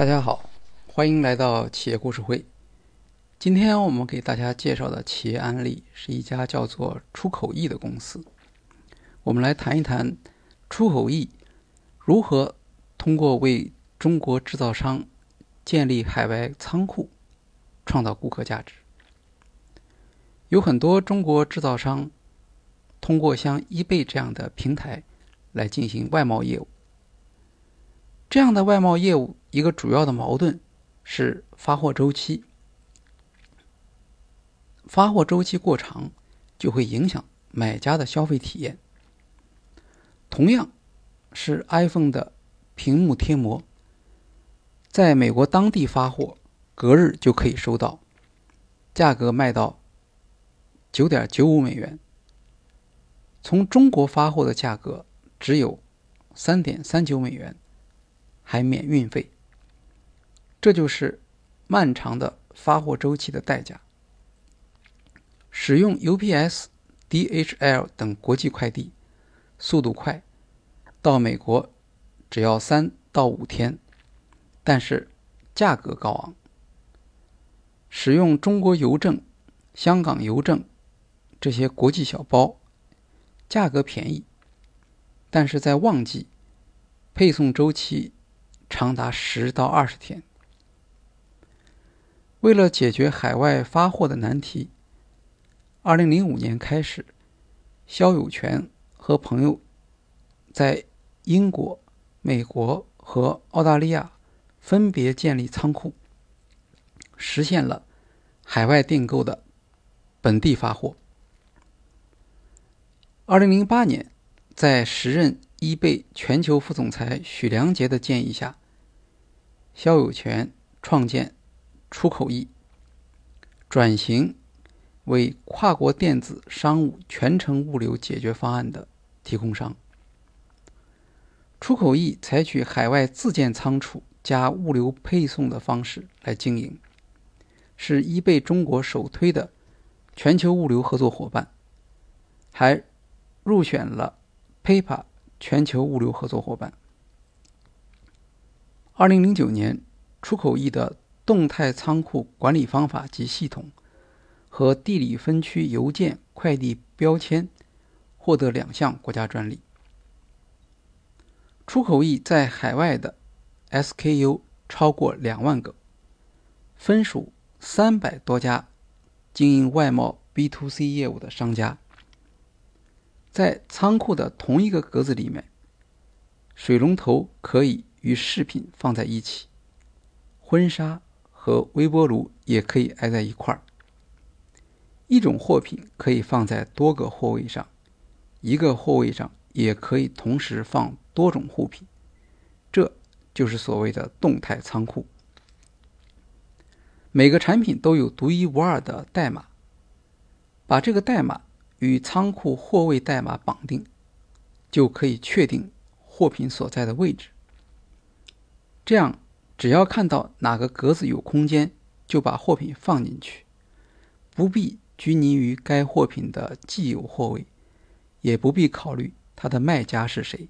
大家好，欢迎来到企业故事会。今天我们给大家介绍的企业案例是一家叫做出口易的公司。我们来谈一谈出口易如何通过为中国制造商建立海外仓库，创造顾客价值。有很多中国制造商通过像易贝这样的平台来进行外贸业务。这样的外贸业务一个主要的矛盾是发货周期，发货周期过长就会影响买家的消费体验。同样是 iPhone 的屏幕贴膜，在美国当地发货，隔日就可以收到，价格卖到九点九五美元；从中国发货的价格只有三点三九美元。还免运费，这就是漫长的发货周期的代价。使用 UPS、DHL 等国际快递，速度快，到美国只要三到五天，但是价格高昂。使用中国邮政、香港邮政这些国际小包，价格便宜，但是在旺季，配送周期。长达十到二十天。为了解决海外发货的难题，二零零五年开始，肖友权和朋友在英国、美国和澳大利亚分别建立仓库，实现了海外订购的本地发货。二零零八年，在时任易贝全球副总裁许良杰的建议下。肖友权创建出口易，转型为跨国电子商务全程物流解决方案的提供商。出口易采取海外自建仓储加物流配送的方式来经营，是易贝中国首推的全球物流合作伙伴，还入选了 PayPal 全球物流合作伙伴。二零零九年，出口易的动态仓库管理方法及系统和地理分区邮件快递标签获得两项国家专利。出口易在海外的 SKU 超过两万个，分属三百多家经营外贸 B to C 业务的商家。在仓库的同一个格子里面，水龙头可以。与饰品放在一起，婚纱和微波炉也可以挨在一块儿。一种货品可以放在多个货位上，一个货位上也可以同时放多种物品，这就是所谓的动态仓库。每个产品都有独一无二的代码，把这个代码与仓库货位代码绑定，就可以确定货品所在的位置。这样，只要看到哪个格子有空间，就把货品放进去，不必拘泥于该货品的既有货位，也不必考虑它的卖家是谁。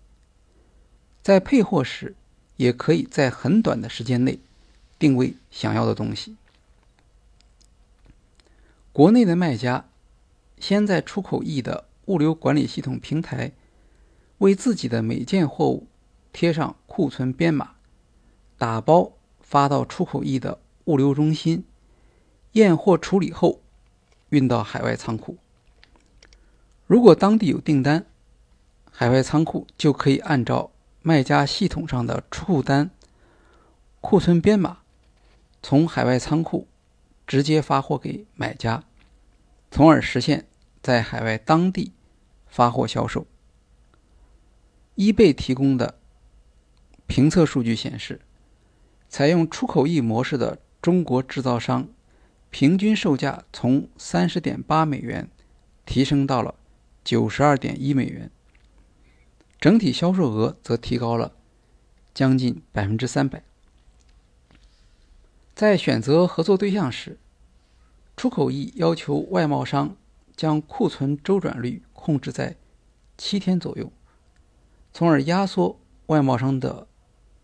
在配货时，也可以在很短的时间内定位想要的东西。国内的卖家先在出口易的物流管理系统平台为自己的每件货物贴上库存编码。打包发到出口易的物流中心，验货处理后运到海外仓库。如果当地有订单，海外仓库就可以按照卖家系统上的出库单、库存编码，从海外仓库直接发货给买家，从而实现在海外当地发货销售。易贝提供的评测数据显示。采用出口易模式的中国制造商，平均售价从三十点八美元提升到了九十二点一美元，整体销售额则提高了将近百分之三百。在选择合作对象时，出口易要求外贸商将库存周转率控制在七天左右，从而压缩外贸商的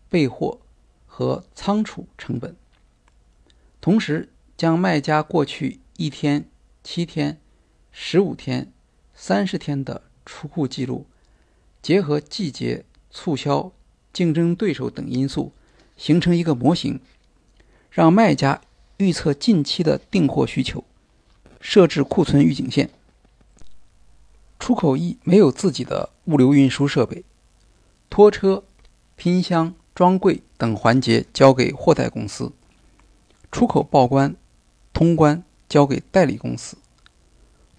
备货。和仓储成本，同时将卖家过去一天、七天、十五天、三十天的出库记录，结合季节、促销、竞争对手等因素，形成一个模型，让卖家预测近期的订货需求，设置库存预警线。出口易没有自己的物流运输设备，拖车、拼箱、装柜等环节交给货代公司，出口报关、通关交给代理公司，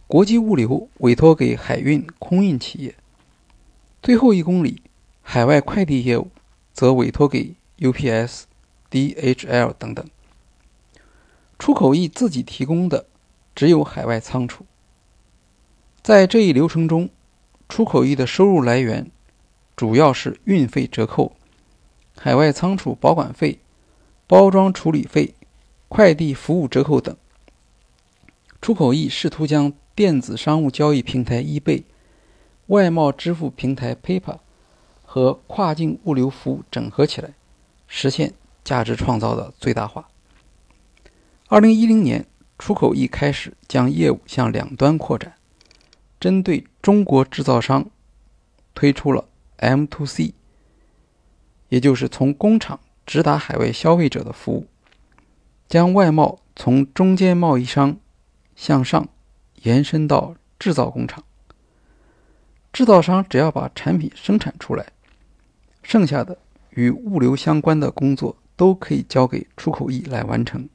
国际物流委托给海运、空运企业，最后一公里海外快递业务则委托给 UPS、DHL 等等。出口易自己提供的只有海外仓储。在这一流程中，出口易的收入来源主要是运费折扣、海外仓储保管费、包装处理费、快递服务折扣等。出口易试图将电子商务交易平台 eBay、外贸支付平台 PayPal 和跨境物流服务整合起来，实现价值创造的最大化。二零一零年，出口易开始将业务向两端扩展。针对中国制造商，推出了 M to C，也就是从工厂直达海外消费者的服务，将外贸从中间贸易商向上延伸到制造工厂。制造商只要把产品生产出来，剩下的与物流相关的工作都可以交给出口易来完成。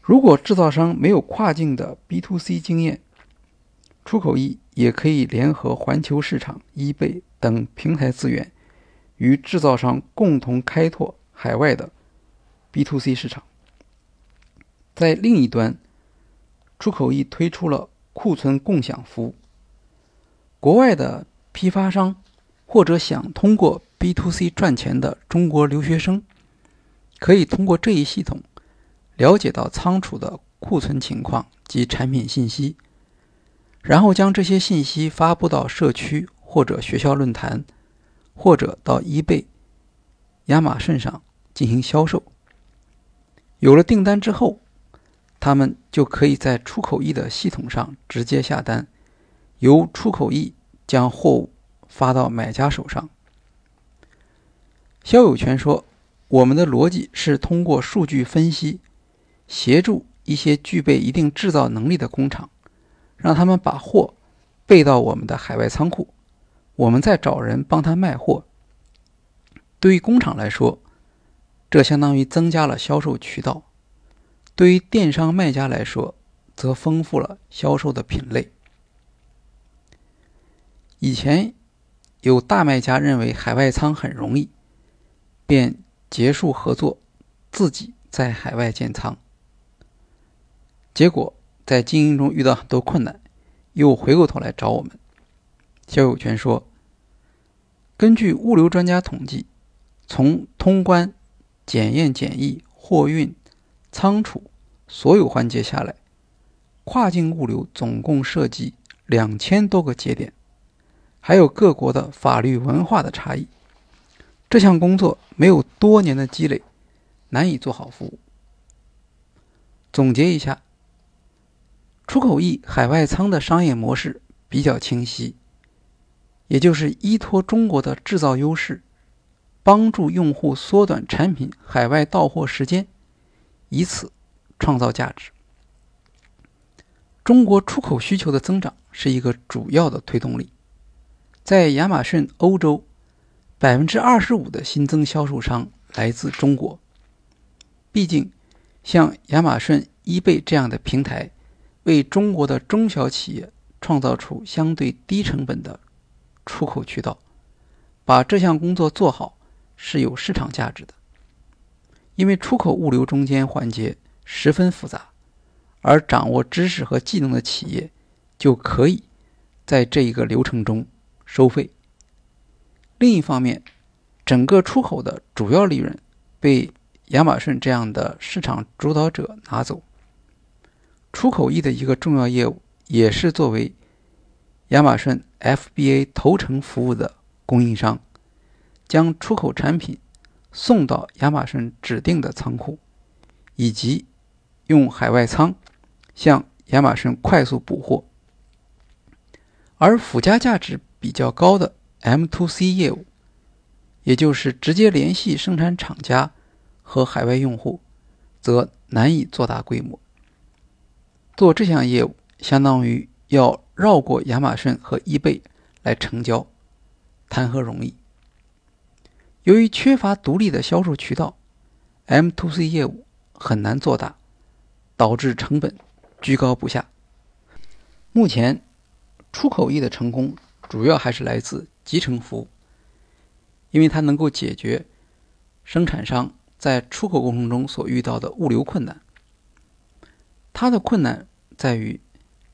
如果制造商没有跨境的 B to C 经验，出口易也可以联合环球市场、eBay 等平台资源，与制造商共同开拓海外的 B to C 市场。在另一端，出口易推出了库存共享服务。国外的批发商或者想通过 B to C 赚钱的中国留学生，可以通过这一系统了解到仓储的库存情况及产品信息。然后将这些信息发布到社区或者学校论坛，或者到 eBay、亚马逊上进行销售。有了订单之后，他们就可以在出口易的系统上直接下单，由出口易将货物发到买家手上。肖友权说：“我们的逻辑是通过数据分析，协助一些具备一定制造能力的工厂。”让他们把货备到我们的海外仓库，我们再找人帮他卖货。对于工厂来说，这相当于增加了销售渠道；对于电商卖家来说，则丰富了销售的品类。以前有大卖家认为海外仓很容易，便结束合作，自己在海外建仓，结果。在经营中遇到很多困难，又回过头来找我们。肖友权说：“根据物流专家统计，从通关、检验检疫、货运、仓储所有环节下来，跨境物流总共涉及两千多个节点，还有各国的法律文化的差异。这项工作没有多年的积累，难以做好服务。”总结一下。出口易海外仓的商业模式比较清晰，也就是依托中国的制造优势，帮助用户缩短产品海外到货时间，以此创造价值。中国出口需求的增长是一个主要的推动力。在亚马逊欧洲，百分之二十五的新增销售商来自中国。毕竟，像亚马逊、eBay 这样的平台。为中国的中小企业创造出相对低成本的出口渠道，把这项工作做好是有市场价值的。因为出口物流中间环节十分复杂，而掌握知识和技能的企业就可以在这一个流程中收费。另一方面，整个出口的主要利润被亚马逊这样的市场主导者拿走。出口易的一个重要业务，也是作为亚马逊 FBA 头程服务的供应商，将出口产品送到亚马逊指定的仓库，以及用海外仓向亚马逊快速补货。而附加价值比较高的 M to C 业务，也就是直接联系生产厂家和海外用户，则难以做大规模。做这项业务，相当于要绕过亚马逊和易贝来成交，谈何容易？由于缺乏独立的销售渠道，M to C 业务很难做大，导致成本居高不下。目前，出口易的成功主要还是来自集成服务，因为它能够解决生产商在出口过程中所遇到的物流困难。它的困难在于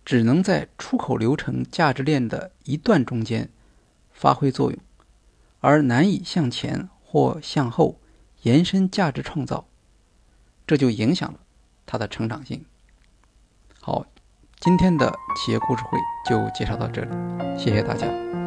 只能在出口流程价值链的一段中间发挥作用。而难以向前或向后延伸价值创造，这就影响了它的成长性。好，今天的企业故事会就介绍到这里，谢谢大家。